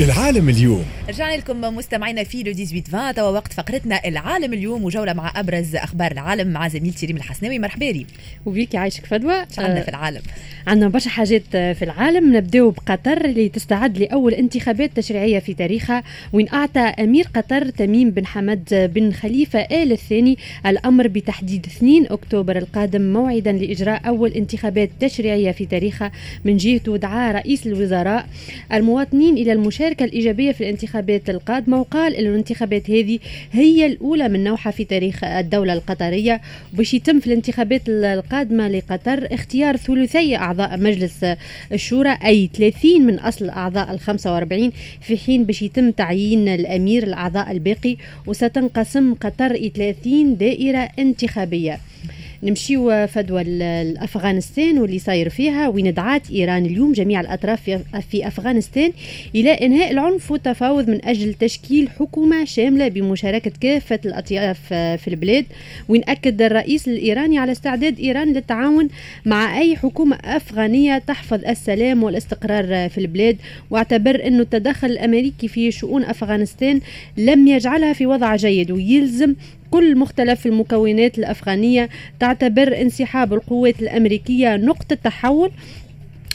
العالم اليوم. رجعنا لكم مستمعينا في لو 18 20 توا وقت فقرتنا العالم اليوم وجولة مع أبرز أخبار العالم مع زميلتي ريم الحسناوي. مرحبا ريم وبيك عايشك فدوى. شو عندنا في العالم؟ عندنا برشا حاجات في العالم. نبداو بقطر اللي تستعد لأول انتخابات تشريعية في تاريخها وين أعطى أمير قطر تميم بن حمد بن خليفة آل الثاني الأمر بتحديد 2 أكتوبر القادم موعدا لإجراء أول انتخابات تشريعية في تاريخها. من جهته دعا رئيس الوزراء المواطنين إلى المشاركة الإيجابية في الانتخابات القادمة وقال إن الانتخابات هذه هي الأولى من نوعها في تاريخ الدولة القطرية باش يتم في الانتخابات القادمة لقطر اختيار ثلثي أعضاء مجلس الشورى أي 30 من أصل أعضاء ال 45 في حين باش يتم تعيين الأمير الأعضاء الباقي وستنقسم قطر إلى 30 دائرة انتخابية. نمشيو فدوى لافغانستان واللي صاير فيها وين دعات إيران اليوم جميع الأطراف في أفغانستان إلى إنهاء العنف والتفاوض من أجل تشكيل حكومة شاملة بمشاركة كافة الأطياف في البلاد. وين اكد الرئيس الإيراني على استعداد إيران للتعاون مع أي حكومة أفغانية تحفظ السلام والاستقرار في البلاد. واعتبر انه التدخل الأمريكي في شؤون أفغانستان لم يجعلها في وضع جيد ويلزم كل مختلف المكونات الأفغانية تعتبر انسحاب القوات الأمريكية نقطة تحول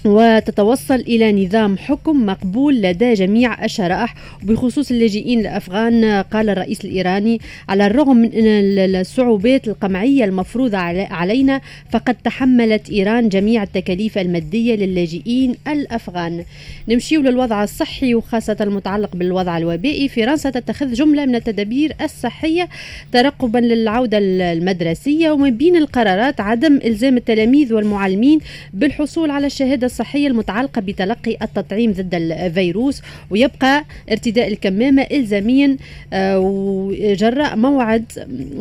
وتتوصل إلى نظام حكم مقبول لدى جميع الشرائح بخصوص اللاجئين الأفغان قال الرئيس الإيراني. على الرغم من الصعوبات القمعية المفروضة علينا فقد تحملت إيران جميع التكاليف المادية للاجئين الأفغان. نمشي للوضع الصحي وخاصة المتعلق بالوضع الوبائي. فرنسا تتخذ جملة من التدابير الصحية ترقبا للعودة المدرسية ومن بين القرارات عدم إلزام التلاميذ والمعلمين بالحصول على الشهادة الصحية المتعلقة بتلقي التطعيم ضد الفيروس ويبقى ارتداء الكمامة إلزاميا آه، جراء موعد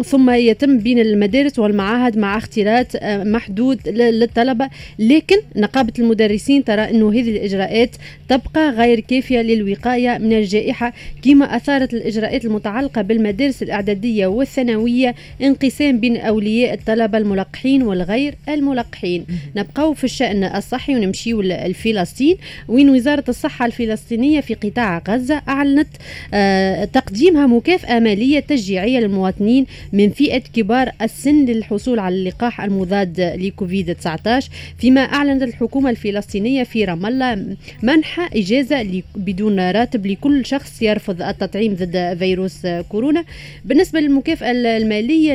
ثم يتم بين المدارس والمعاهد مع اختلاط آه، محدود للطلبة. لكن نقابة المدرسين ترى أنه هذه الإجراءات تبقى غير كافية للوقاية من الجائحة كما أثارت الإجراءات المتعلقة بالمدارس الإعدادية والثانوية انقسام بين أولياء الطلبة الملقحين والغير الملقحين. نبقى في الشأن الصحي ونمشي نمشيو لفلسطين وين وزارة الصحة الفلسطينية في قطاع غزة أعلنت آه، تقديمها مكافأة مالية تشجيعية للمواطنين من فئة كبار السن للحصول على اللقاح المضاد لكوفيد 19 فيما أعلنت الحكومة الفلسطينية في رام الله منح إجازة بدون راتب لكل شخص يرفض التطعيم ضد فيروس كورونا. بالنسبة للمكافأة المالية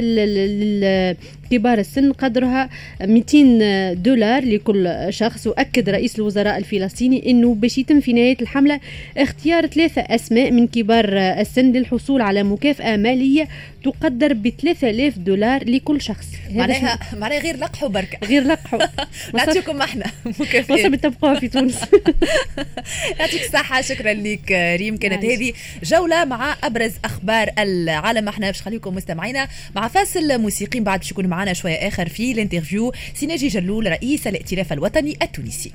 كبار السن قدرها 200 دولار لكل شخص واكد رئيس الوزراء الفلسطيني إنه باش يتم في نهاية الحملة اختيار ثلاثة أسماء من كبار السن للحصول على مكافأة مالية تقدر ب 3000 دولار لكل شخص. معناها معناها غير لقحوا بركه غير لقحوا نعطيكم إحنا مكافاه وصل تبقوا في تونس. يعطيك الصحة. شكرا لك ريم. كانت هذه جولة مع أبرز أخبار العالم. إحنا باش خليكم مستمعينا مع فاصل موسيقي. بعد باش يكون معنا شوية آخر في ال interview سي ناجي جلول رئيس الائتلاف الوطني التونسي.